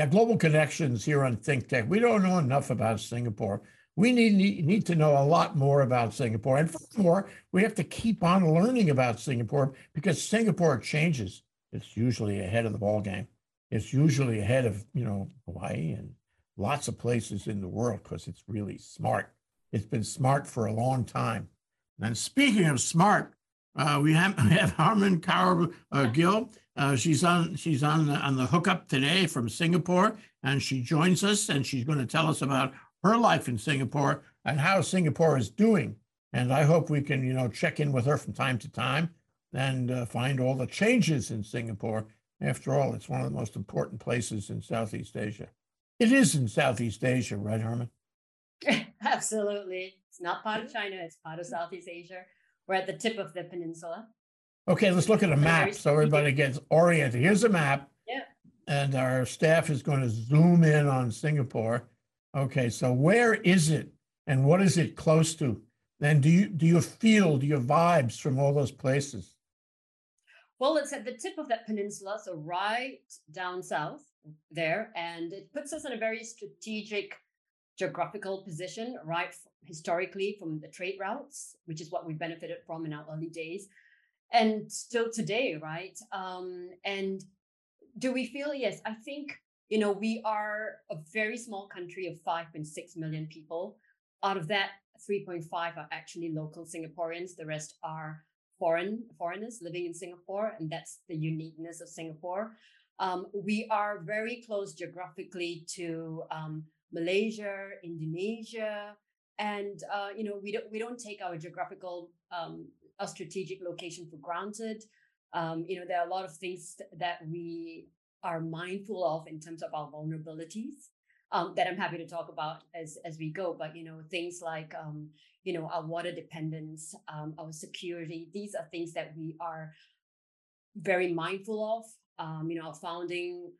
Yeah, global connections here on Think Tech. We don't know enough about Singapore. We need, need, to know a lot more about Singapore. And furthermore, we have to keep on learning about Singapore because Singapore changes. It's usually ahead of the ball game. It's usually ahead of, you know, Hawaii and lots of places in the world because it's really smart. It's been smart for a long time. And speaking of smart, uh, we have we have Harman Kaur uh, Gill. Uh, she's on she's on the, on the hookup today from Singapore, and she joins us, and she's going to tell us about her life in Singapore and how Singapore is doing. And I hope we can you know check in with her from time to time and uh, find all the changes in Singapore. After all, it's one of the most important places in Southeast Asia. It is in Southeast Asia, right, Harman? Absolutely. It's not part of China, it's part of Southeast Asia. We're at the tip of the peninsula. Okay, let's look at a map so everybody gets oriented. Here's a map. Yeah. And our staff is going to zoom in on Singapore. Okay, so where is it and what is it close to? And do you do you feel do you vibes from all those places? Well, it's at the tip of that peninsula, so right down south there, and it puts us in a very strategic geographical position, right historically from the trade routes, which is what we benefited from in our early days, and still today, right? Um, and do we feel? Yes, I think you know we are a very small country of 5.6 million people. Out of that, 3.5 are actually local Singaporeans. The rest are foreign foreigners living in Singapore, and that's the uniqueness of Singapore. Um, we are very close geographically to um, Malaysia, Indonesia, and uh, you know we don't we don't take our geographical um, our strategic location for granted. Um, you know there are a lot of things that we are mindful of in terms of our vulnerabilities um, that I'm happy to talk about as as we go. But you know things like um, you know our water dependence, um, our security. These are things that we are very mindful of. Um, you know, our founding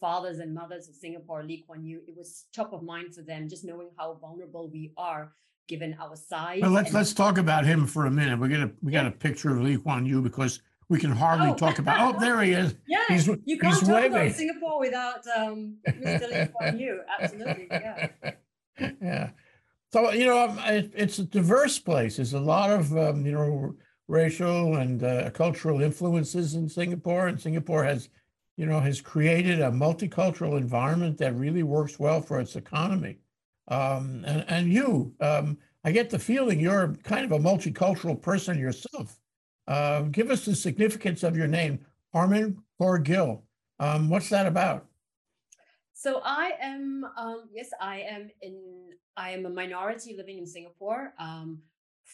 fathers and mothers of Singapore, Lee Kuan Yew, it was top of mind for them, just knowing how vulnerable we are given our size. Well, let's and- let's talk about him for a minute. We got a we got a picture of Lee Kuan Yew because we can hardly oh. talk about. Oh, there he is. Yeah, he's, you can't he's talk waving. about Singapore without um, Mr. Lee Kuan Yew. Absolutely, yeah. yeah. So you know, um, it, it's a diverse place. There's a lot of um, you know racial and uh, cultural influences in Singapore, and Singapore has you know, has created a multicultural environment that really works well for its economy. Um, and, and you, um, I get the feeling you're kind of a multicultural person yourself. Uh, give us the significance of your name, Harman Kaur Gill. Um, what's that about? So I am, um, yes, I am in, I am a minority living in Singapore um,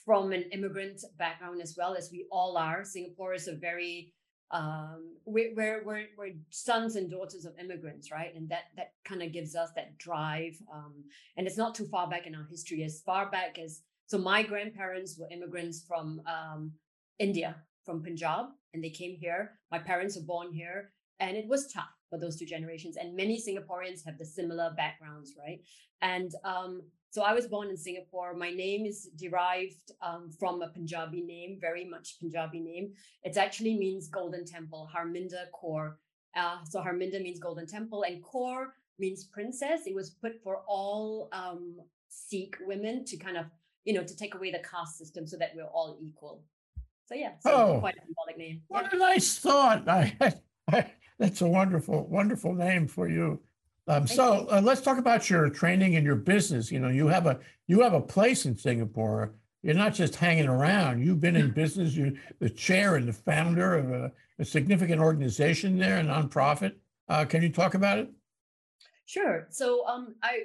from an immigrant background as well as we all are. Singapore is a very um, we're, we're, we're, we're, sons and daughters of immigrants, right? And that, that kind of gives us that drive. Um, and it's not too far back in our history, as far back as, so my grandparents were immigrants from um, India, from Punjab, and they came here. My parents were born here, and it was tough for those two generations. And many Singaporeans have the similar backgrounds, right? And um, so I was born in Singapore. My name is derived um, from a Punjabi name, very much Punjabi name. It actually means Golden Temple, Harminder Kaur. Uh, so Harminder means Golden Temple, and Kaur means princess. It was put for all um, Sikh women to kind of, you know, to take away the caste system so that we're all equal. So yeah, so oh, quite a symbolic name. What yeah. a nice thought. I, I, that's a wonderful, wonderful name for you. Um, so uh, let's talk about your training and your business. You know, you have a you have a place in Singapore. You're not just hanging around. You've been in business. You're the chair and the founder of a, a significant organization there, a nonprofit. Uh, can you talk about it? Sure. So um, I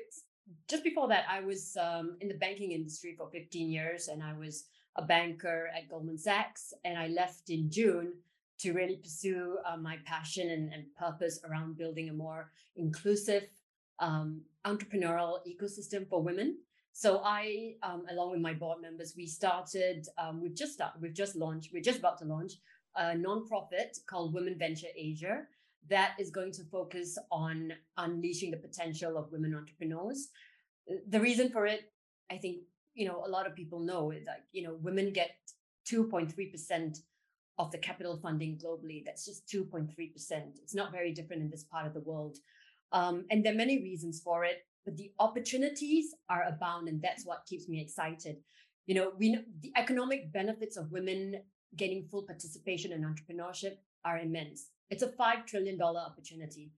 just before that, I was um, in the banking industry for 15 years, and I was a banker at Goldman Sachs. And I left in June to really pursue uh, my passion and, and, purpose around building a more inclusive um, entrepreneurial ecosystem for women. So I, um, along with my board members, we started. Um, we've just started. We've just launched. We're just about to launch a nonprofit called Women Venture Asia that is going to focus on unleashing the potential of women entrepreneurs. The reason for it, I think, you know, a lot of people know is that you know women get 2.3 percent of the capital funding globally. That's just 2.3%. It's not very different in this part of the world. Um, and there are many reasons for it, but the opportunities are abound, and that's what keeps me excited. You know, we know the economic benefits of women getting full participation in entrepreneurship are immense. It's a $5 trillion opportunity.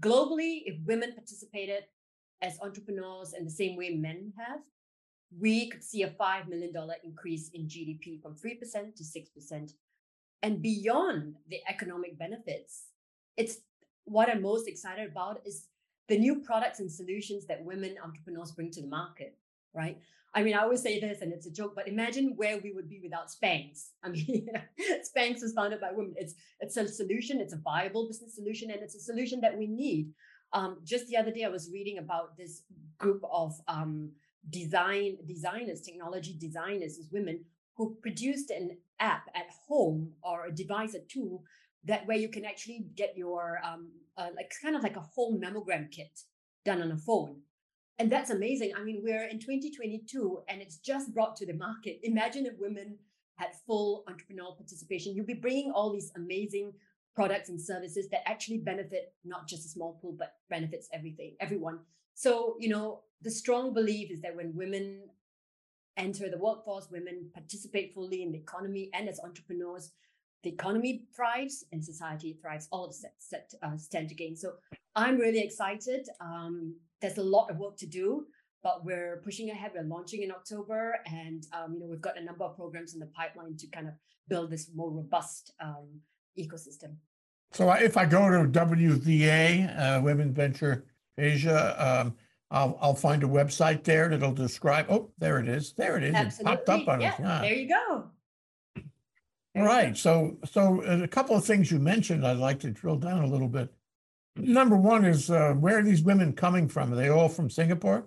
Globally, if women participated as entrepreneurs in the same way men have, we could see a $5 million increase in GDP from 3% to 6%. And beyond the economic benefits, it's what I'm most excited about is the new products and solutions that women entrepreneurs bring to the market, right? I mean, I always say this and it's a joke, but imagine where we would be without Spanx. I mean, Spanx was founded by women. It's it's a solution, it's a viable business solution, and it's a solution that we need. Um, just the other day, I was reading about this group of um, design designers, technology designers, as women who produced an app at home or a device, a tool that where you can actually get your um, uh, like kind of like a home mammogram kit done on a phone and that's amazing. I mean, we're in 2022 and it's just brought to the market. Imagine if women had full entrepreneurial participation. You'd be bringing all these amazing products and services that actually benefit not just a small pool, but benefits everything, everyone. So, you know, the strong belief is that when women enter the workforce, women participate fully in the economy and as entrepreneurs, the economy thrives and society thrives. All of set, set uh, stand to gain. So I'm really excited. Um, there's a lot of work to do, but we're pushing ahead. We're launching in October, and um, you know we've got a number of programs in the pipeline to kind of build this more robust um, ecosystem. So if I go to WVA, uh, Women Venture Asia, um, I'll I'll find a website there that'll describe. Oh, there it is. There it is. Absolutely. It popped up on yeah, us. Yeah. There you go. All right. So so uh, a couple of things you mentioned, I'd like to drill down a little bit. Number one is uh, where are these women coming from? Are they all from Singapore?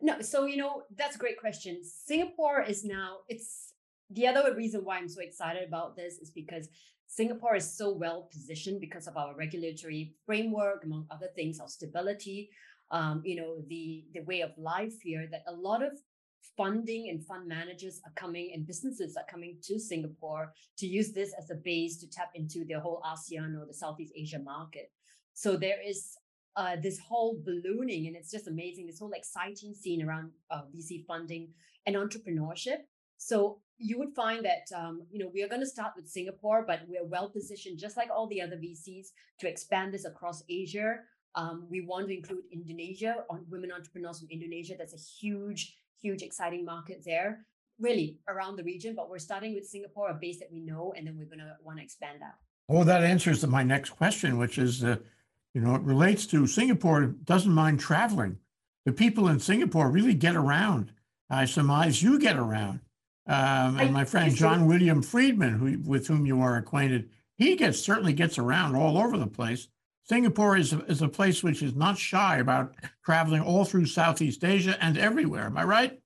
No, so you know that's a great question. Singapore is now it's the other reason why I'm so excited about this is because Singapore is so well positioned because of our regulatory framework, among other things, our stability, um, you know, the the way of life here. That a lot of funding and fund managers are coming and businesses are coming to Singapore to use this as a base to tap into their whole ASEAN or the Southeast Asia market. So there is uh, this whole ballooning, and it's just amazing. This whole exciting scene around uh, VC funding and entrepreneurship. So you would find that um, you know we are going to start with Singapore, but we're well positioned, just like all the other VCs, to expand this across Asia. Um, we want to include Indonesia on women entrepreneurs from Indonesia. That's a huge, huge, exciting market there, really around the region. But we're starting with Singapore, a base that we know, and then we're going to want to expand out. Oh, that answers my next question, which is uh, you know, it relates to Singapore doesn't mind traveling. The people in Singapore really get around. I surmise you get around. Um, and my friend John William Friedman, who, with whom you are acquainted, he gets certainly gets around all over the place. Singapore is a, is a place which is not shy about traveling all through Southeast Asia and everywhere. Am I right?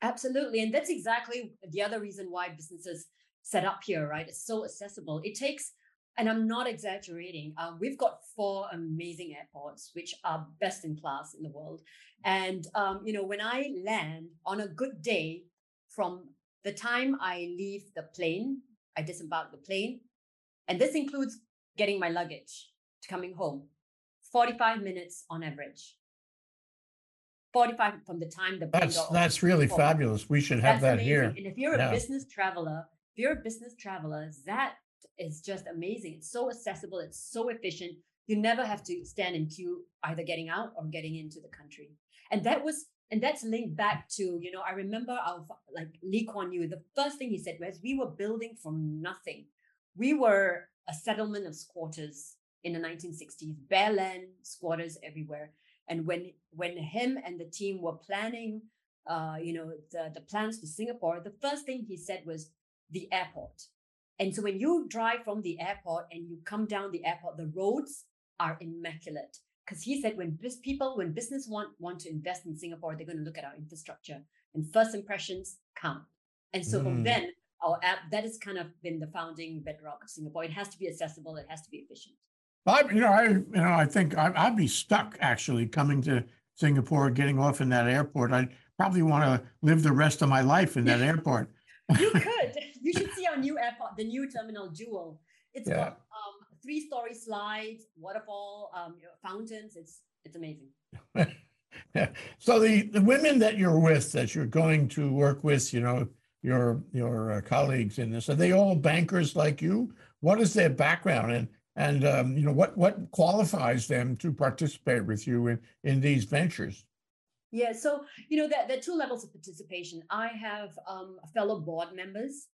Absolutely, and that's exactly the other reason why businesses set up here. Right, it's so accessible. It takes and I'm not exaggerating. Uh, we've got four amazing airports, which are best in class in the world. And um, you know, when I land on a good day, from the time I leave the plane, I disembark the plane, and this includes getting my luggage to coming home, 45 minutes on average. 45 from the time the that's that's really fabulous. We should have that's that amazing. here. And if you're yeah. a business traveler, if you're a business traveler, that is just amazing. It's so accessible, it's so efficient. You never have to stand in queue either getting out or getting into the country. And that was and that's linked back to, you know, I remember our like Lee Kuan Yew, the first thing he said was we were building from nothing. We were a settlement of squatters in the 1960s, bare land, squatters everywhere. And when when him and the team were planning uh, you know, the, the plans for Singapore, the first thing he said was the airport. And so when you drive from the airport and you come down the airport, the roads are immaculate. Because he said when bis- people, when business want want to invest in Singapore, they're going to look at our infrastructure, and first impressions count. And so mm. from then, our app that has kind of been the founding bedrock of Singapore. It has to be accessible. It has to be efficient. I, you know, I, you know, I think I, I'd be stuck actually coming to Singapore, getting off in that airport. I'd probably want to live the rest of my life in that airport. you could. You should see our new airport, the new terminal Jewel. It's yeah. got um, three story slides, waterfall, um, fountains. It's it's amazing. so the the women that you're with, that you're going to work with, you know, your your uh, colleagues in this, are they all bankers like you? What is their background and and um, you know what what qualifies them to participate with you in in these ventures? Yeah, so you know there, there are two levels of participation. I have um, fellow board members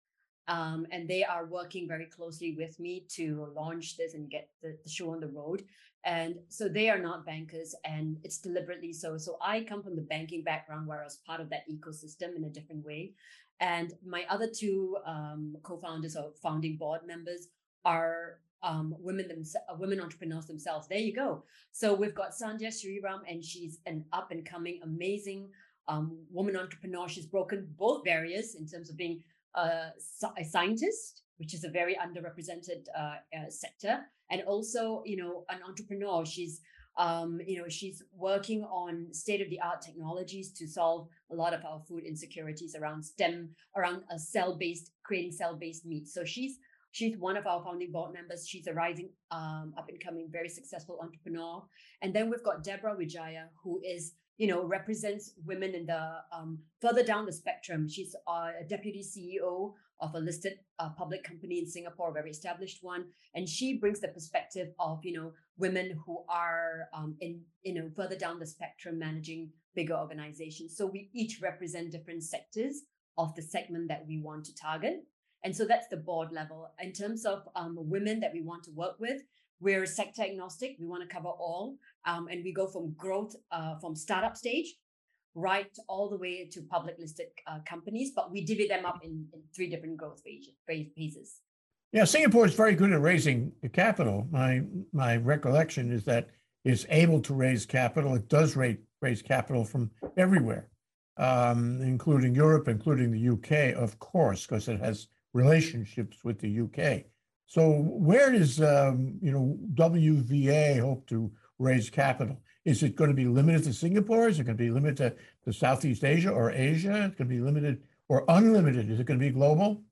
um, and they are working very closely with me to launch this and get the, the, show on the road. And so they are not bankers, and it's deliberately so. So I come from the banking background where I was part of that ecosystem in a different way. And my other two um, co-founders or founding board members are um, women themselves, uh, women entrepreneurs themselves. There you go. So we've got Sandhya Sriram, and she's an up and coming, amazing um, woman entrepreneur. She's broken both barriers in terms of being a, a scientist, which is a very underrepresented uh, uh, sector, and also, you know, an entrepreneur. She's um, you know, she's working on state of the art technologies to solve a lot of our food insecurities around STEM, around a cell based, creating cell based meat. So she's she's one of our founding board members. She's a rising, um, up and coming, very successful entrepreneur. And then we've got Deborah Wijaya, who is you know, represents women in the um, further down the spectrum. She's a deputy CEO of a listed uh, public company in Singapore, a very established one, and she brings the perspective of you know women who are um, in you know further down the spectrum managing bigger organizations. So we each represent different sectors of the segment that we want to target. And so that's the board level. In terms of um, women that we want to work with, we're sector agnostic. We want to cover all. Um, and we go from growth, uh, from startup stage, right all the way to public listed uh, companies, but we divvy them up in, in three different growth phases. Yeah, Singapore is very good at raising capital. My my recollection is that it's able to raise capital. It does raise raise capital from everywhere, um, including Europe, including the UK, of course, because it has relationships with the UK. So where does um, you know WVA hope to raise capital? Is it going to be limited to Singapore? Is it going to be limited to, to Southeast Asia or Asia? It's going to be limited or unlimited? Is it going to be global?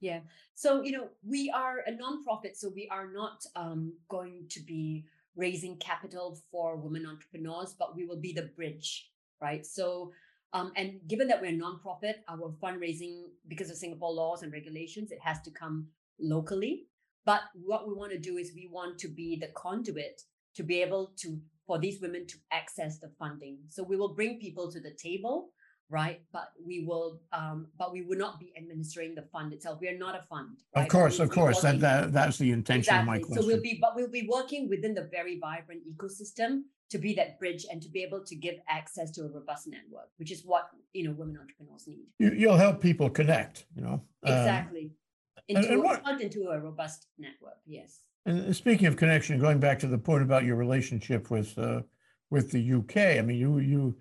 Yeah. So you know we are a nonprofit, so we are not um, going to be raising capital for women entrepreneurs, but we will be the bridge, right? So um, and given that we're a nonprofit, our fundraising, because of Singapore laws and regulations, it has to come locally. But what we want to do is we want to be the conduit to be able to for these women to access the funding. So we will bring people to the table, right? But we will, um, but we will not be administering the fund itself. We are not a fund. Right? Of course, of course, that, that that's the intention exactly. of my question. So we'll be, but we'll be working within the very vibrant ecosystem to be that bridge and to be able to give access to a robust network, which is what you know women entrepreneurs need. You, will help people connect. You know um, exactly into, and, what, a, into a robust network. Yes. And speaking of connection, going back to the point about your relationship with uh, with the UK, I mean, you you,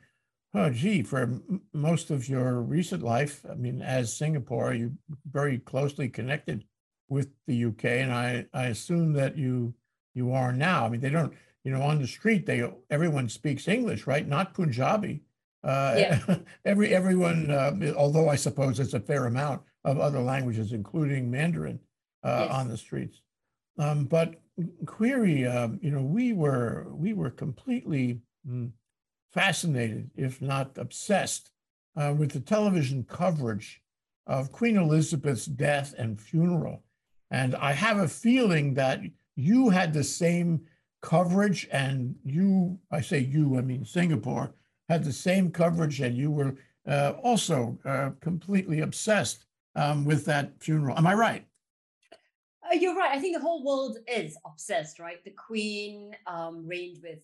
oh gee, for m- most of your recent life, I mean, as Singapore, you very closely connected with the UK, and I I assume that you you are now. I mean, they don't, you know, on the street, they everyone speaks English, right? Not Punjabi. Uh, yeah. every everyone, uh, although I suppose it's a fair amount, of other languages, including Mandarin, uh, yes. on the streets. Um, but query, um, you know, we were we were completely mm, fascinated, if not obsessed, uh, with the television coverage of Queen Elizabeth's death and funeral. And I have a feeling that you had the same coverage, and you, I say you, I mean Singapore, had the same coverage, and you were uh, also uh, completely obsessed um, with that funeral. Am I right? Uh, you're right. I think the whole world is obsessed, right? The Queen um, reigned with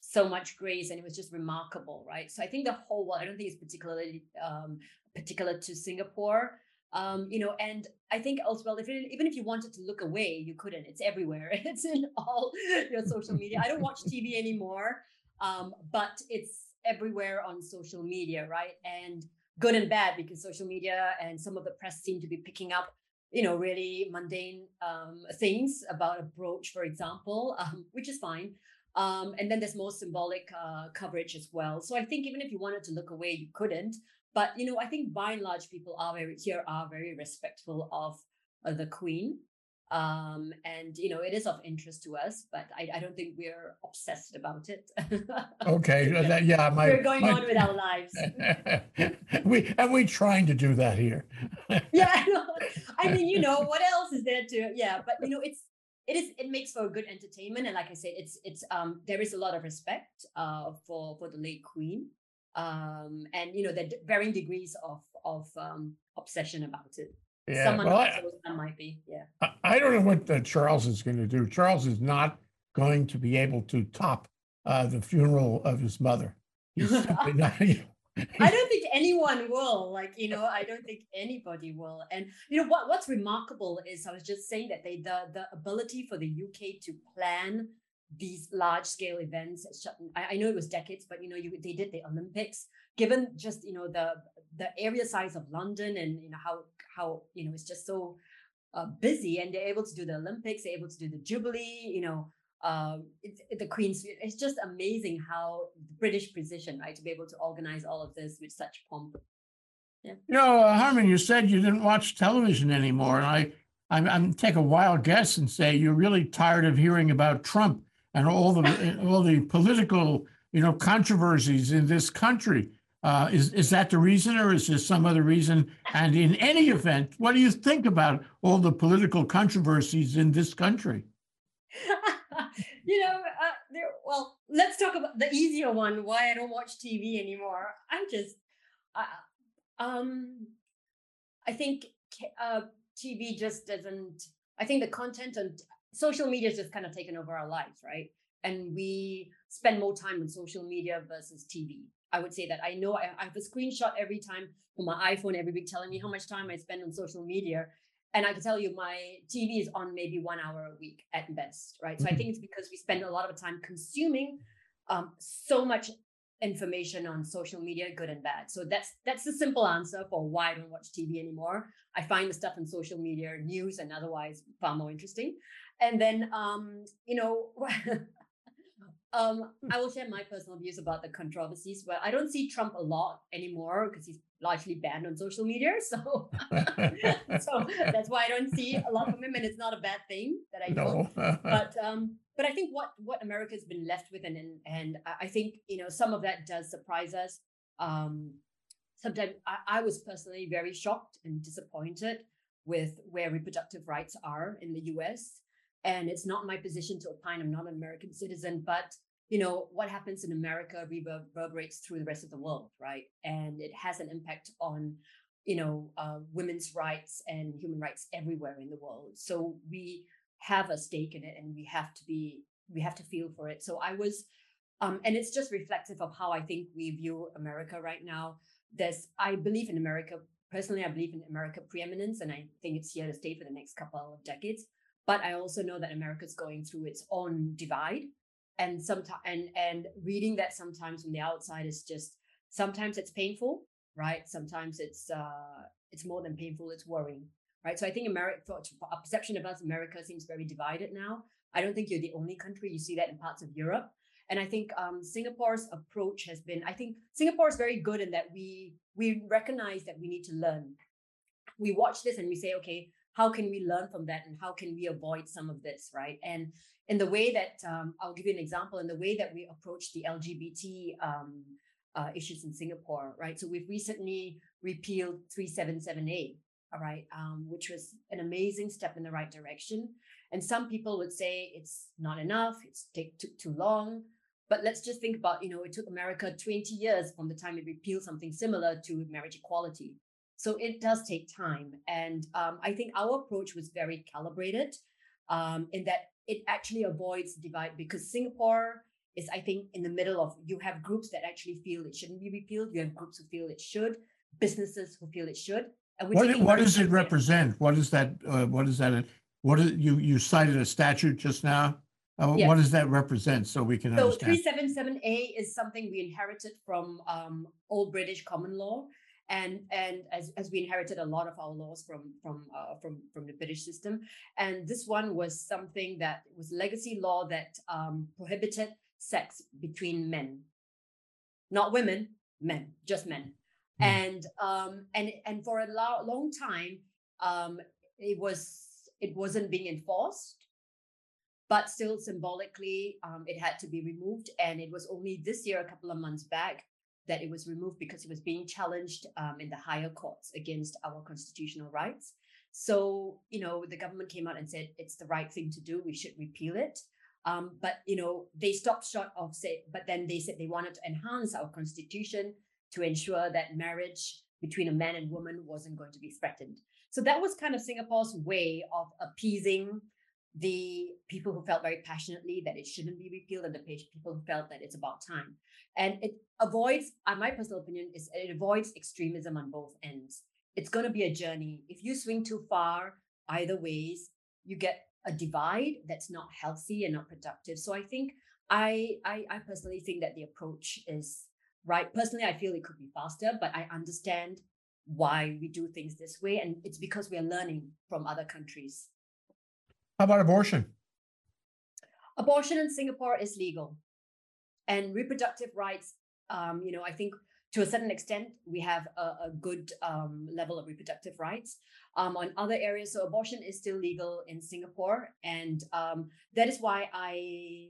so much grace, and it was just remarkable, right? So I think the whole world. I don't think it's particularly um, particular to Singapore. Um, you know, and I think as well, if it, even if you wanted to look away, you couldn't. It's everywhere. It's in all your social media. I don't watch TV anymore, um, but it's everywhere on social media, right? And good and bad because social media and some of the press seem to be picking up you know really mundane um, things about a brooch for example um, which is fine um, and then there's more symbolic uh, coverage as well so i think even if you wanted to look away you couldn't but you know i think by and large people are very here are very respectful of uh, the queen Um, and you know, it is of interest to us, but I, I don't think we're obsessed about it. Okay, uh, that, yeah, my. we're going my- on with our lives. We, and we're trying to do that here. yeah. I mean, you know, what else is there to? Yeah, but you know, it's it is it makes for a good entertainment, and like I said, it's it's um there is a lot of respect uh for for the late queen, um and you know, are varying degrees of of um obsession about it. Yeah, Someone well, might I, some might be, yeah. I- I don't know what uh, Charles is going to do. Charles is not going to be able to top uh, the funeral of his mother. He's simply not, you know, I don't think anyone will. Like, you know, I don't think anybody will. And you know what? What's remarkable is I was just saying that they the the ability for the UK to plan these large scale events. I, know it was decades, but you know, you they did the Olympics. Given just you know the the area size of London and you know how how you know it's just so uh, busy, and they're able to do the Olympics, they're able to do the Jubilee. You know, um, it's it, the Queen's. It's just amazing how the British position, right, to be able to organize all of this with such pomp. Yeah. You know, uh, Harman, you said you didn't watch television anymore, and I, I'm, I'm take a wild guess and say you're really tired of hearing about Trump and all the all the political, you know, controversies in this country. Uh, is is that the reason, or is there some other reason? And in any event, what do you think about all the political controversies in this country? you know, uh, there, well, let's talk about the easier one. Why I don't watch TV anymore? I'm just, uh, um, I think uh, TV just doesn't. I think the content and social media has just kind of taken over our lives, right? And we spend more time on social media versus TV. I would say that I know I, I have a screenshot every time on my iPhone every week telling me how much time I spend on social media. And I can tell you my TV is on maybe one hour a week at best, right? So I Mhm. think it's because we spend a lot of time consuming um, so much information on social media, good and bad. So that's that's the simple answer for why I don't watch TV anymore. I find the stuff on social media, news and otherwise, far more interesting. And then um, you know, um, I will share my personal views about the controversies. Well, I don't see Trump a lot anymore because he's largely banned on social media. So so that's why I don't see a lot from him, and it's not a bad thing that I don't no. but um but i think what what america's been left with and and, and I- i think you know some of that does surprise us um sometimes I, I was personally very shocked and disappointed with where reproductive rights are in the us and it's not my position to opine i'm not an american citizen but you know what happens in america reverberates through the rest of the world right? And it has an impact on you know uh, women's rights and human rights everywhere in the world. So we have a stake in it and we have to be we have to feel for it. So i was um and it's just reflective of how i think we view america right now. There's i believe in america personally i believe in america preeminence and i think it's here to stay for the next couple of decades but i also know that america's going through its own divide and sometimes and and reading that sometimes from the outside is just sometimes it's painful right sometimes it's uh it's more than painful it's worrying right? So I think America, a perception of us, America seems very divided now. I don't think you're the only country. You see that in parts of Europe. And I think um, Singapore's approach has been, I think Singapore is very good in that we we recognize that we need to learn. We watch this and we say, okay, how can we learn from that and how can we avoid some of this, right? And in the way that, um, I'll give you an example, in the way that we approach the LGBT um, uh, issues in Singapore, right? So we've recently repealed 377A, all right, um, which was an amazing step in the right direction. And some people would say it's not enough, it's take took too long. But let's just think about, you know, it took America 20 years from the time it repealed something similar to marriage equality. So it does take time. And um, I think our approach was very calibrated um, in that it actually avoids divide because Singapore is, I think, in the middle of you have groups that actually feel it shouldn't be repealed, you have groups who feel it should, businesses who feel it should. What, what does it represent? What is that, uh, what is that, what is, you, you cited a statute just now? Uh, Yes. What does that represent so we can So understand? 377A is something we inherited from um, old British common law. And, and as, as we inherited a lot of our laws from, from, uh, from, from the British system. And this one was something that was legacy law that um, prohibited sex between men, not women, men, just men. Hmm. And, um, and, and for a lo- long time, um, it was it wasn't being enforced, but still symbolically, um, it had to be removed. And it was only this year, a couple of months back, that it was removed because it was being challenged um, in the higher courts against our constitutional rights. So, you know, the government came out and said it's the right thing to do. We should repeal it. Um, but you know, they stopped short of say, but then they said they wanted to enhance our constitution to ensure that marriage between a man and woman wasn't going to be threatened. So that was kind of Singapore's way of appeasing the people who felt very passionately that it shouldn't be repealed and the people who felt that it's about time. And it avoids, uh, my personal opinion is it avoids extremism on both ends. It's going to be a journey. If you swing too far either ways, you get a divide that's not healthy and not productive. So I think I, I, I personally think that the approach is right. Personally, I feel it could be faster, but I understand why we do things this way, and it's because we are learning from other countries. How about abortion? Abortion in Singapore is legal, and reproductive rights. Um, you know, I think to a certain extent, we have a, a good um, level of reproductive rights. Um, on other areas, so abortion is still legal in Singapore, and um, that is why I.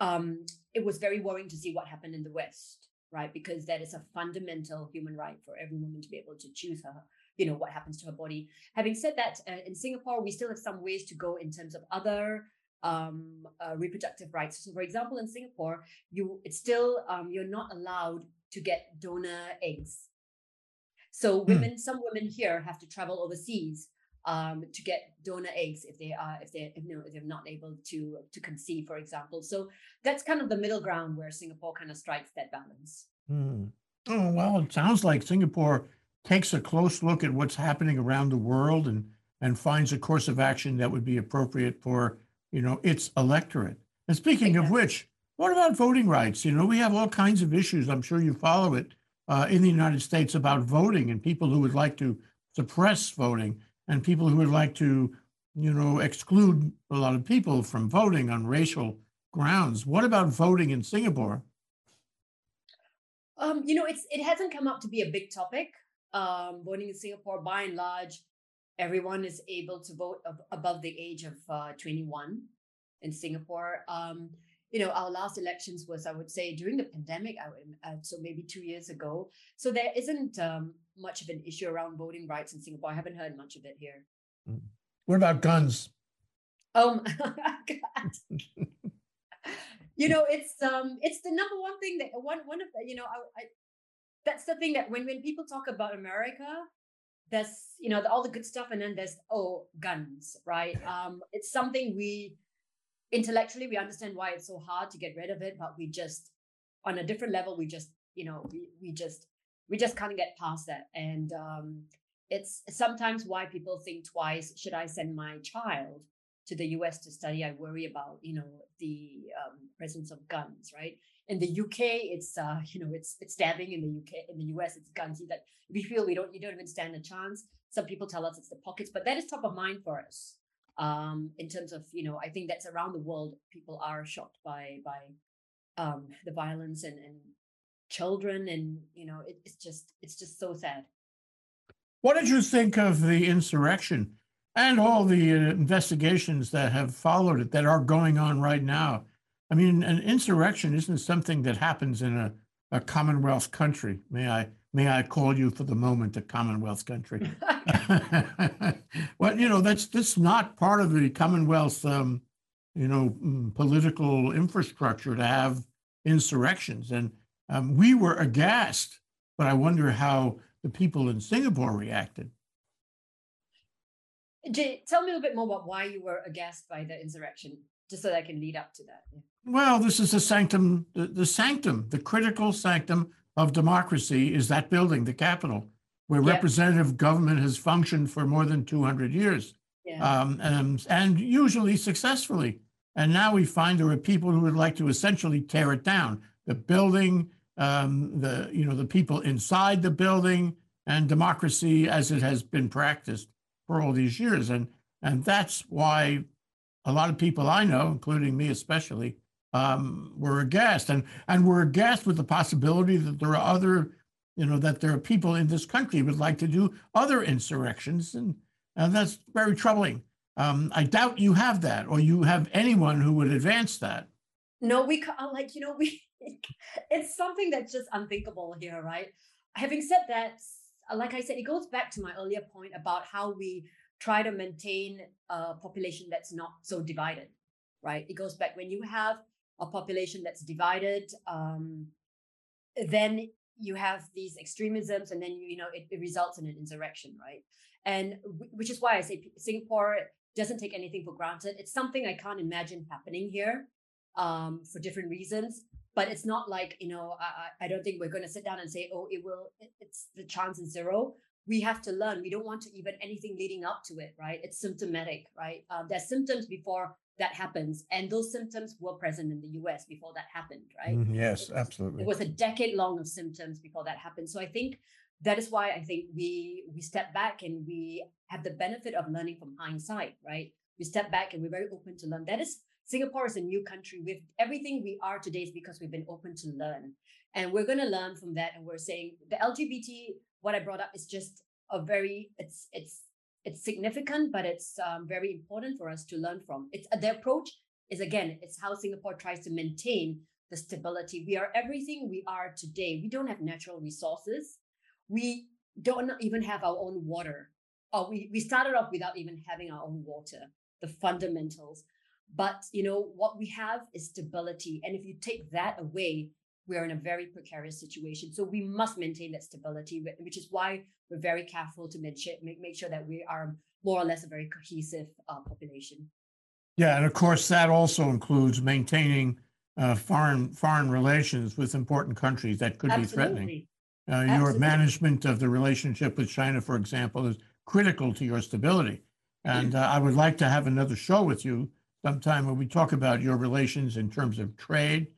Um, it was very worrying to see what happened in the West, right? Because that is a fundamental human right for every woman to be able to choose her, you know, what happens to her body. Having said that, uh, in Singapore, we still have some ways to go in terms of other um, uh, reproductive rights. So, for example, in Singapore, you it's still um, you're not allowed to get donor eggs. So hmm. women, some women here have to travel overseas um, to get donor eggs if they are if they if, you know if they're not able to to conceive, for example. So that's kind of the middle ground where Singapore kind of strikes that balance. Mm. Oh well, it sounds like Singapore takes a close look at what's happening around the world and and finds a course of action that would be appropriate for you know its electorate. And speaking of which, what about voting rights? You know, we have all kinds of issues. I'm sure you follow it uh, in the United States about voting and people who would like to suppress voting and people who would like to, you know, exclude a lot of people from voting on racial grounds. What about voting in Singapore? Um, you know, it's it hasn't come up to be a big topic. Um, voting in Singapore, by and large, everyone is able to vote ab- above the age of uh, 21 in Singapore. Um, you know, our last elections was, I would say, during the pandemic, I, uh, so maybe two years ago. So there isn't um, much of an issue around voting rights in Singapore. I haven't heard much of it here. Mm. What about guns? Oh my God. you know, it's um, it's the number one thing that one one of the, you know, I, I that's the thing that when when people talk about America, there's you know the, all the good stuff, and then there's oh guns, right? Um, it's something we intellectually we understand why it's so hard to get rid of it but we just on a different level we just you know we, we just we just can't get past that. And um, it's sometimes why people think twice should i send my child to the us to study? I worry about you know the um, presence of guns right in the uk it's uh, you know it's it's stabbing in the uk in the us it's guns. That we feel we don't you don't even stand a chance some people tell us it's the pockets but that is top of mind for us. Um, in terms of you know i think that's around the world people are shocked by by um, the violence and, and children and you know it, it's just it's just so sad. What did you think of the insurrection and all the uh, investigations that have followed it that are going on right now i mean an insurrection isn't something that happens in a, a commonwealth country may i may I call you for the moment a Commonwealth country? well, you know, that's that's not part of the Commonwealth, um, you know, mm, political infrastructure to have insurrections. And um, we were aghast, but I wonder how the people in Singapore reacted. Jay, tell me a little bit more about why you were aghast by the insurrection, just so that I can lead up to that. Well, this is the sanctum, the, the sanctum, the critical sanctum of democracy is that building, the Capitol, where representative government has functioned for more than 200 years, yeah. um, and, and usually successfully. And now we find there are people who would like to essentially tear it down. The building, um, the you know the people inside the building, and democracy as it has been practiced for all these years. And and that's why a lot of people I know, including me especially, um, we're aghast, and and we're aghast with the possibility that there are other, you know, that there are people in this country would like to do other insurrections, and And that's very troubling. Um, I doubt you have that, or you have anyone who would advance that. No, we uh, like you know we. it's something that's just unthinkable here, right? Having said that, like I said, it goes back to my earlier point about how we try to maintain a population that's not so divided, right? It goes back when you have a population that's divided, um, then you have these extremisms, and then you, know it, it results in an insurrection, right? And w- which is why I say Singapore doesn't take anything for granted. It's something I can't imagine happening here um, for different reasons. But it's not like you know I, I don't think we're going to sit down and say oh it will it's the chance is zero. We have to learn. We don't want to even anything leading up to it, right? It's symptomatic, right? Uh, there's symptoms before that happens, and those symptoms were present in the U.S. before that happened, right? Mm, yes, absolutely. It was a decade long of symptoms before that happened. So I think that is why I think we we step back and we have the benefit of learning from hindsight, right? We step back and we're very open to learn. That is Singapore is a new country. With everything we are today is because we've been open to learn. And we're going to learn from that. And we're saying the LGBT, what I brought up is just a very, it's, it's, it's significant, but it's um, very important for us to learn from. It's the approach is again, it's how Singapore tries to maintain the stability. We are everything we are today. We don't have natural resources. We don't even have our own water. Oh, we, we started off without even having our own water, the fundamentals. But you know what we have is stability, and if you take that away, we're in a very precarious situation. So we must maintain that stability, which is why we're very careful to make sure, make, sure that we are more or less a very cohesive uh, population. Yeah, and of course that also includes maintaining uh, foreign foreign relations with important countries that could Absolutely. be threatening. Uh, your management of the relationship with China, for example, is critical to your stability. And uh, I would like to have another show with you sometime when we talk about your relations in terms of trade,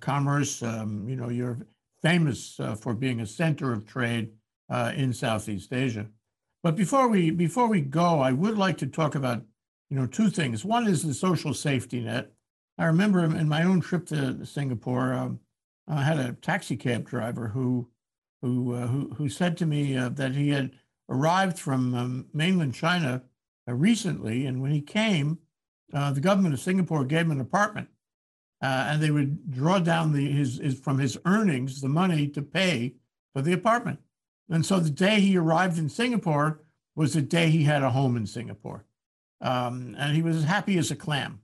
commerce. Um, you know, you're famous uh, for being a center of trade uh, in Southeast Asia. But before we before we go, I would like to talk about you know two things. One is the social safety net. I remember in my own trip to Singapore, um, I had a taxi cab driver who who uh, who, who said to me uh, that he had arrived from um, mainland China uh, recently, and when he came, uh, the government of Singapore gave him an apartment, uh, and they would draw down the his, his from his earnings the money to pay for the apartment. And so the day he arrived in Singapore was the day he had a home in Singapore, um, and he was as happy as a clam.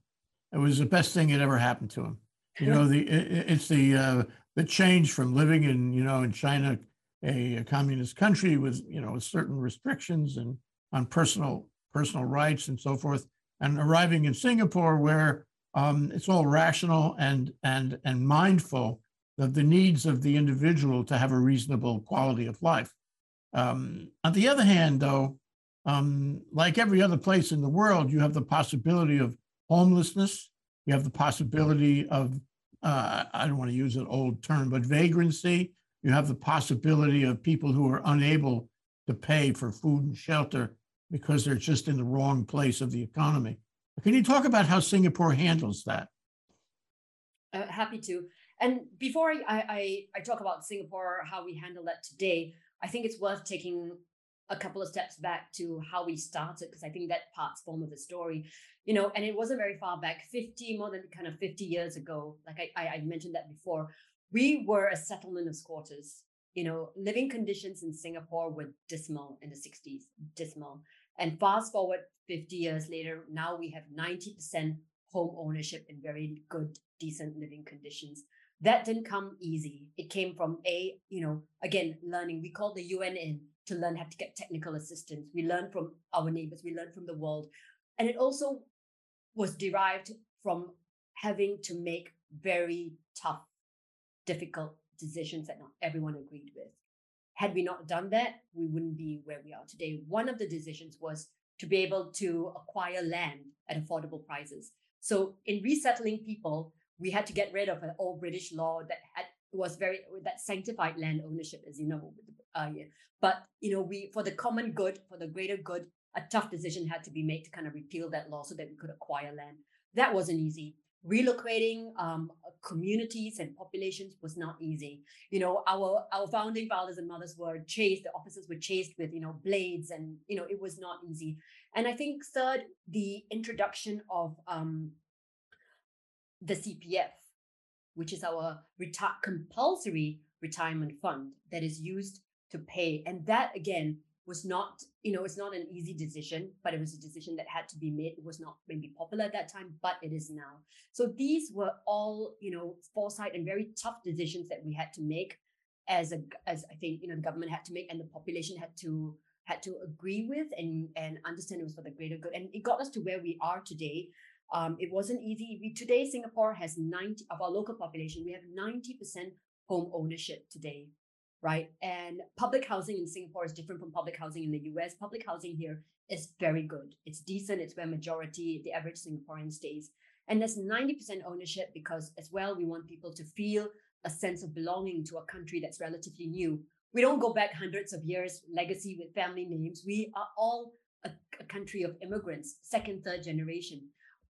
It was the best thing that ever happened to him. You know, the it, it's the uh, the change from living in you know in China, a, a communist country with you know certain restrictions and on personal personal rights and so forth, and arriving in Singapore where um, it's all rational and and and mindful of the needs of the individual to have a reasonable quality of life. Um, on the other hand, though, um, like every other place in the world, you have the possibility of homelessness. You have the possibility of uh, I don't want to use an old term, but vagrancy. You have the possibility of people who are unable to pay for food and shelter because they're just in the wrong place of the economy. Can you talk about how Singapore handles that? Uh, happy to. And before I, I, I talk about Singapore, how we handle that today, I think it's worth taking a couple of steps back to how we started, because I think that part's form of the story. You know, and it wasn't very far back, 50, more than kind of 50 years ago. Like I, I mentioned that before. We were a settlement of squatters. You know, living conditions in Singapore were dismal in the 60s, dismal. And fast forward 50 years later, now we have 90% home ownership in very good, decent living conditions. That didn't come easy. It came from a, you know, again, learning. We called the UN in to learn how to get technical assistance. We learned from our neighbors, we learned from the world. And it also was derived from having to make very tough, difficult decisions that not everyone agreed with. Had we not done that, we wouldn't be where we are today. One of the decisions was to be able to acquire land at affordable prices. So in resettling people, we had to get rid of an old British law that had was very that sanctified land ownership, as you know. Uh, yeah. But you know, we for the common good, for the greater good, a tough decision had to be made to kind of repeal that law so that we could acquire land. That wasn't easy. Relocating um, communities and populations was not easy. You know, our our founding fathers and mothers were chased. The officers were chased with you know blades, and you know it was not easy. And I think third, the introduction of um, the CPF, which is our reti- compulsory retirement fund that is used to pay, and that again was not, you know, it's not an easy decision, but it was a decision that had to be made. It was not maybe popular at that time, but it is now. So these were all, you know, foresight and very tough decisions that we had to make as a as I think, you know, the government had to make and the population had to had to agree with and and understand it was for the greater good. And it got us to where we are today. Um, it wasn't easy. We, today, Singapore has 90 of our local population. We have 90% home ownership today right? And public housing in Singapore is different from public housing in the US. Public housing here is very good. It's decent. It's where majority, the average Singaporean stays. And there's 90% ownership because as well, we want people to feel a sense of belonging to a country that's relatively new. We don't go back hundreds of years legacy with family names. We are all a, a country of immigrants, second, third generation.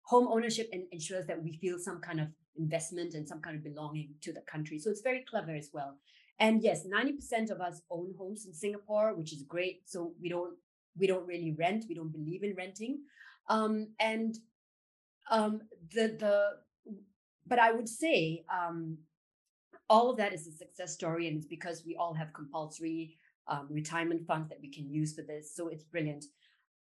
Home ownership ensures that we feel some kind of investment and some kind of belonging to the country. So it's very clever as well. And yes, 90% of us own homes in Singapore, which is great. So we don't we don't really rent. We don't believe in renting. Um, and um, the the but I would say um, all of that is a success story, and it's because we all have compulsory um, retirement funds that we can use for this. So it's brilliant.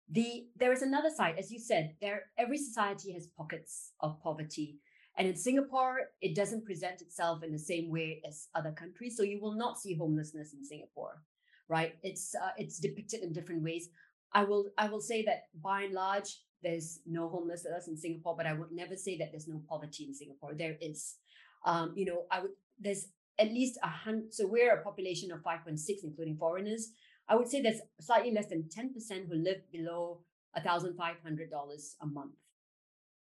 The there is another side, as you said, there every society has pockets of poverty. And in Singapore, it doesn't present itself in the same way as other countries. So you will not see homelessness in Singapore, right? It's uh, it's depicted in different ways. I will I will say that by and large, there's no homelessness in Singapore, but I would never say that there's no poverty in Singapore. There is. Um, you know, I would there's at least a hundred. So we're a population of 5.6, including foreigners. I would say there's slightly less than 10% who live below $1,500 a month,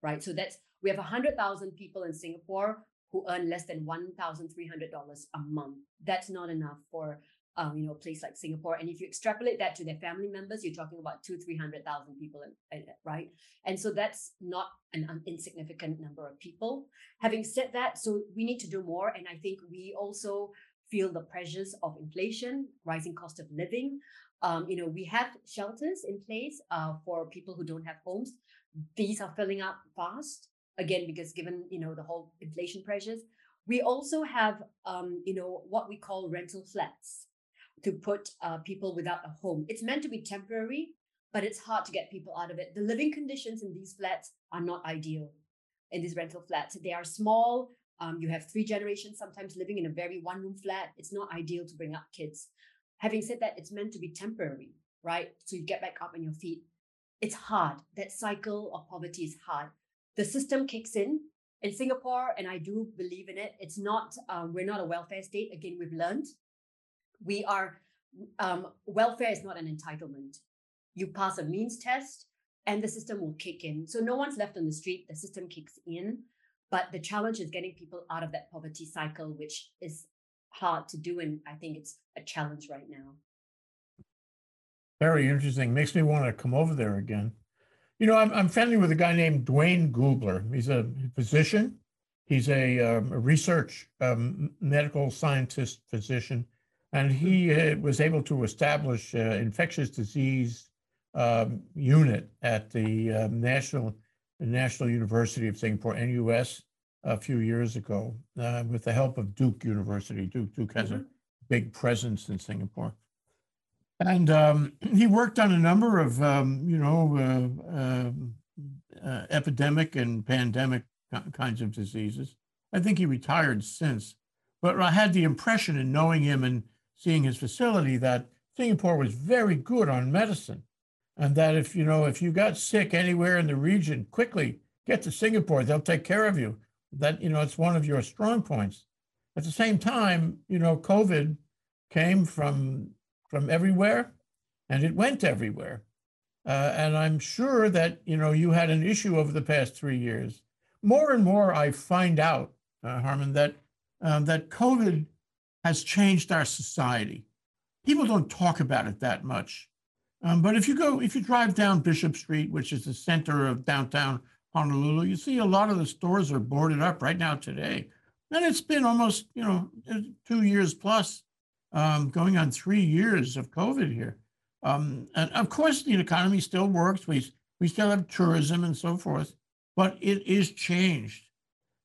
right? So that's we have 100,000 people in Singapore who earn less than $1,300 a month. That's not enough for um, you know, a place like Singapore. And if you extrapolate that to their family members, you're talking about two, 300,000 people, in, right? And so that's not an, an insignificant number of people. Having said that, so we need to do more. And I think we also feel the pressures of inflation, rising cost of living. Um, you know, we have shelters in place uh, for people who don't have homes. These are filling up fast again because given you know the whole inflation pressures. We also have um, you know what we call rental flats to put uh, people without a home. It's meant to be temporary but it's hard to get people out of it. The living conditions in these flats are not ideal in these rental flats. They are small um, you have three generations sometimes living in a very one room flat. It's not ideal to bring up kids. Having said that it's meant to be temporary right? So you get back up on your feet it's hard that cycle of poverty is hard the system kicks in in Singapore, and I do believe in it. It's not um, we're not a welfare state. Again, we've learned we are um, welfare is not an entitlement. You pass a means test, and the system will kick in. So no one's left on the street. The system kicks in, but the challenge is getting people out of that poverty cycle, which is hard to do, and I think it's a challenge right now. Very interesting. Makes me want to come over there again. You know, I'm, I'm friendly with a guy named Duane Gubler. He's a physician. He's a, um, a research um, medical scientist physician, and he uh, was able to establish uh, infectious disease um, unit at the um, National National University of Singapore (NUS) a few years ago, uh, with the help of Duke University. Duke Duke has mm-hmm. a big presence in Singapore. And um, he worked on a number of, um, you know, uh, um, uh, epidemic and pandemic kinds of diseases. I think he retired since. But I had the impression in knowing him and seeing his facility that Singapore was very good on medicine. And that if, you know, if you got sick anywhere in the region, quickly get to Singapore, they'll take care of you. That, you know, it's one of your strong points. At the same time, you know, COVID came from from everywhere, and it went everywhere. Uh, and I'm sure that you know you had an issue over the past three years. More and more, I find out, uh, Harman, that um, that COVID has changed our society. People don't talk about it that much, um, but if you go, if you drive down Bishop Street, which is the center of downtown Honolulu, you see a lot of the stores are boarded up right now today. And it's been almost, you know, uh, two years plus, um, going on three years of COVID here. Um, and of course, the economy still works. We, we still have tourism and so forth, but it is changed.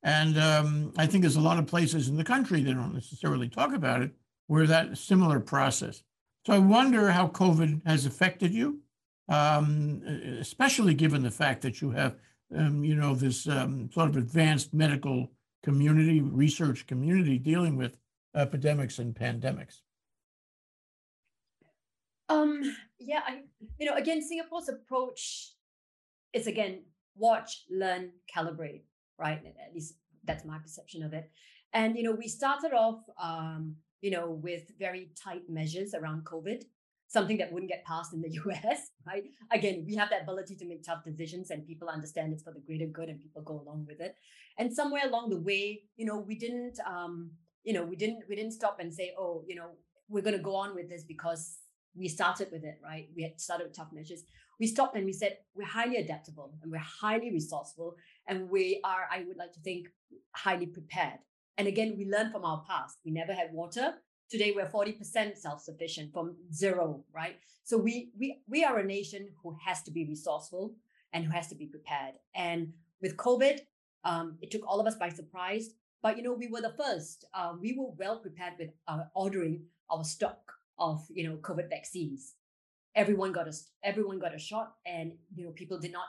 And um, I think there's a lot of places in the country that don't necessarily talk about it where that similar process. So I wonder how COVID has affected you, um, especially given the fact that you have, um, you know, this um, sort of advanced medical community, research community dealing with epidemics and pandemics. Um, yeah, I, you know, again, Singapore's approach is again watch, learn, calibrate, right? At least that's my perception of it. And you know, we started off, um, you know, with very tight measures around COVID, something that wouldn't get passed in the US, right? Again, we have that ability to make tough decisions, and people understand it's for the greater good, and people go along with it. And somewhere along the way, you know, we didn't, um, you know, we didn't, we didn't stop and say, oh, you know, we're going to go on with this because we started with it, right? We had started with tough measures. We stopped and we said, we're highly adaptable and we're highly resourceful. And we are, I would like to think, highly prepared. And again, we learned from our past. We never had water. Today we're 40% self-sufficient from zero, right? So we we we are a nation who has to be resourceful and who has to be prepared. And with COVID, um, it took all of us by surprise. But you know, we were the first. Uh, we were well prepared with uh, ordering our stock of you know COVID vaccines. Everyone got a everyone got a shot, and you know people did not.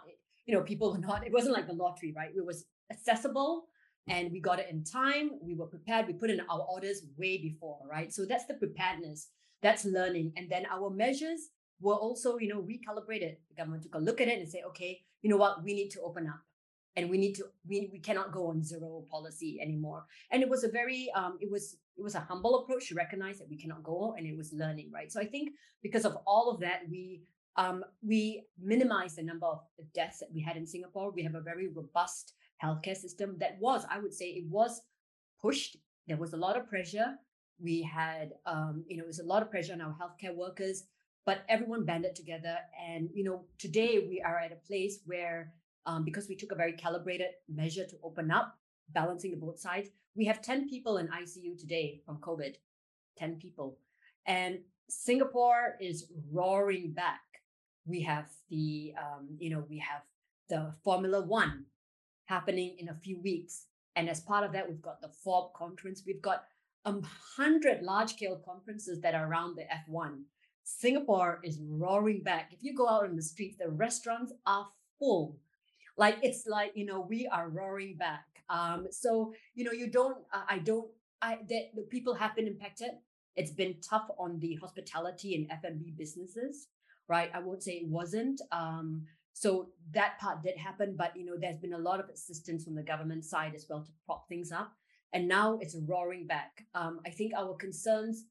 You know people were not. It wasn't like the lottery, right? It was accessible, and we got it in time. We were prepared. We put in our orders way before, right? So that's the preparedness. That's learning, and then our measures were also you know recalibrated. The government took a look at it and say, okay, you know what, we need to open up and we need to we, we cannot go on zero policy anymore. And it was a very um it was it was a humble approach to recognize that we cannot go and it was learning right? So i think because of all of that we um we minimized the number of the deaths that we had in singapore. We have a very robust healthcare system that was i would say it was pushed. There was a lot of pressure. We had um you know it was a lot of pressure on our healthcare workers but everyone banded together. And you know today we are at a place where um, because we took a very calibrated measure to open up, balancing the both sides. We have 10 people in ICU today from COVID, 10 people. And Singapore is roaring back. We have the, um, you know, we have the Formula One happening in a few weeks. And as part of that, we've got the FOB conference. We've got a hundred large scale conferences that are around the F1. Singapore is roaring back. If you go out on the streets, the restaurants are full like it's like you know we are roaring back um so you know you don't uh, i don't i that the people have been impacted. It's been tough on the hospitality and f&b businesses right? I won't say it wasn't um so that part did happen but you know there's been a lot of assistance from the government side as well to prop things up and now it's roaring back. Um i think our concerns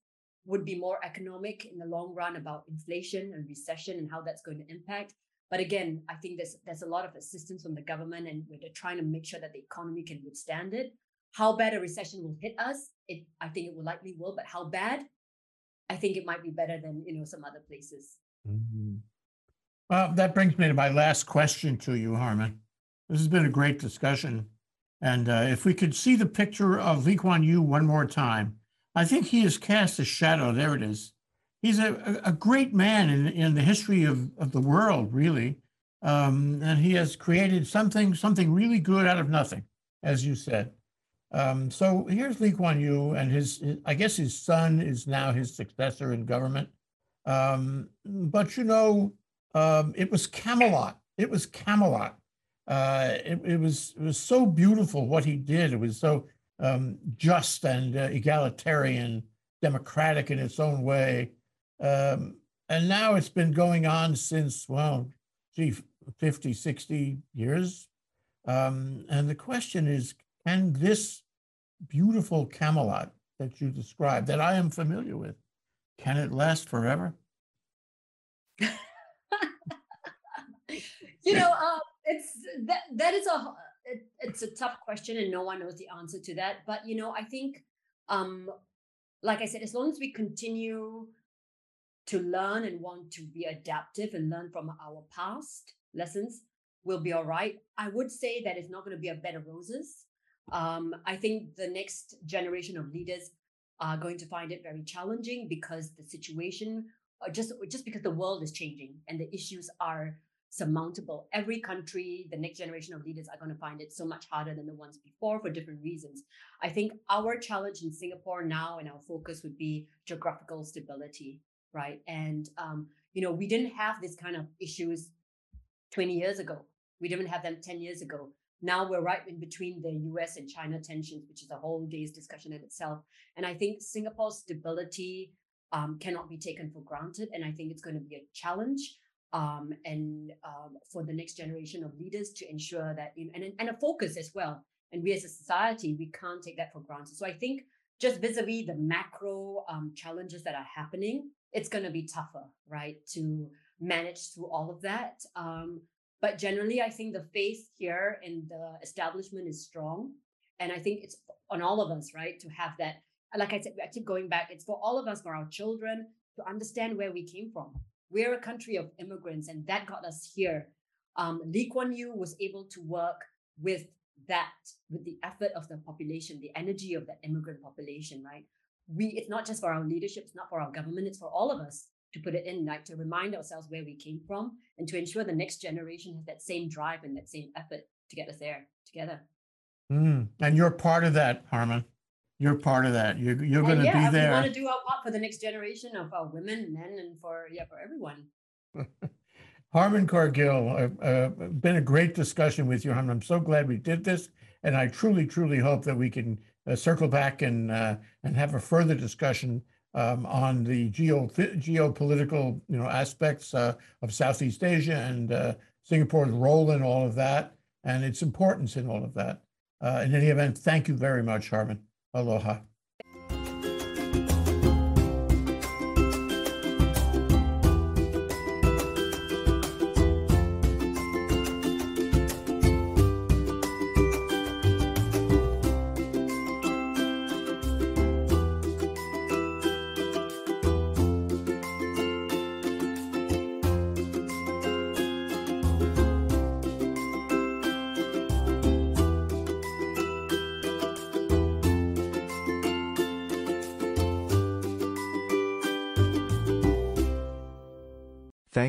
would be more economic in the long run about inflation and recession and how that's going to impact but again, I think there's there's a lot of assistance from the government, and we're trying to make sure that the economy can withstand it. How bad a recession will hit us, it I think it will likely will, but how bad? I think it might be better than you know some other places. Mm-hmm. Well, that brings me to my last question to you, Harman. This has been a great discussion, and uh, if we could see the picture of Lee Kuan Yew one more time, I think he has cast a shadow. There it is he's a, a great man in, in the history of, of the world, really. Um, and he has created something something really good out of nothing, as you said. Um, so here's Lee Kuan Yew, and his, I guess his son is now his successor in government. Um, but you know, um, it was Camelot. It was Camelot. Uh, it, it, was it was so beautiful what he did. It was so um, just and uh, egalitarian, democratic in its own way. Um, and now it's been going on since, well, gee, 50, 60 years. Um, and the question is can this beautiful Camelot that you described, that I am familiar with, can it last forever? you know, uh, it's that that is a it, it's a tough question, and no one knows the answer to that. But you know, I think, um, like I said, as long as we continue to learn and want to be adaptive and learn from our past lessons, we'll be all right. I would say that it's not going to be a bed of roses. Um, I think the next generation of leaders are going to find it very challenging because the situation, uh, just just because the world is changing and the issues are surmountable. Every country, the next generation of leaders are going to find it so much harder than the ones before for different reasons. I think our challenge in Singapore now and our focus would be geographical stability, right? And um, you know, we didn't have this kind of issues 20 years ago. We didn't have them 10 years ago. Now we're right in between the US and China tensions, which is a whole day's discussion in itself. And I think Singapore's stability um, cannot be taken for granted. And I think it's going to be a challenge um, and um, for the next generation of leaders to ensure that, you know, and, and a focus as well. And we as a society, we can't take that for granted. So I think just vis-a-vis the macro um, challenges that are happening, it's going to be tougher, right, to manage through all of that. Um, but generally, I think the faith here in the establishment is strong. And I think it's on all of us, right, to have that. Like I said, I keep going back. It's for all of us, for our children, to understand where we came from. We're a country of immigrants, and that got us here. Um, Lee Kuan Yew was able to work with that, with the effort of the population, the energy of that immigrant population, right? We, it's not just for our leadership, it's not for our government, it's for all of us to put it in, like to remind ourselves where we came from and to ensure the next generation has that same drive and that same effort to get us there together. Mm, and you're part of that, Harman. You're part of that. You're, you're going to yeah, be there. We want to do our part for the next generation of our women, men, and for yeah, for everyone. Harman Cargill, uh, uh, been a great discussion with you, Harman. I'm so glad we did this, and I truly, truly hope that we can circle back and uh, and have a further discussion um, on the geo geopolitical you know aspects uh, of Southeast Asia and uh, Singapore's role in all of that and its importance in all of that. Uh, in any event, thank you very much, Harman. Aloha.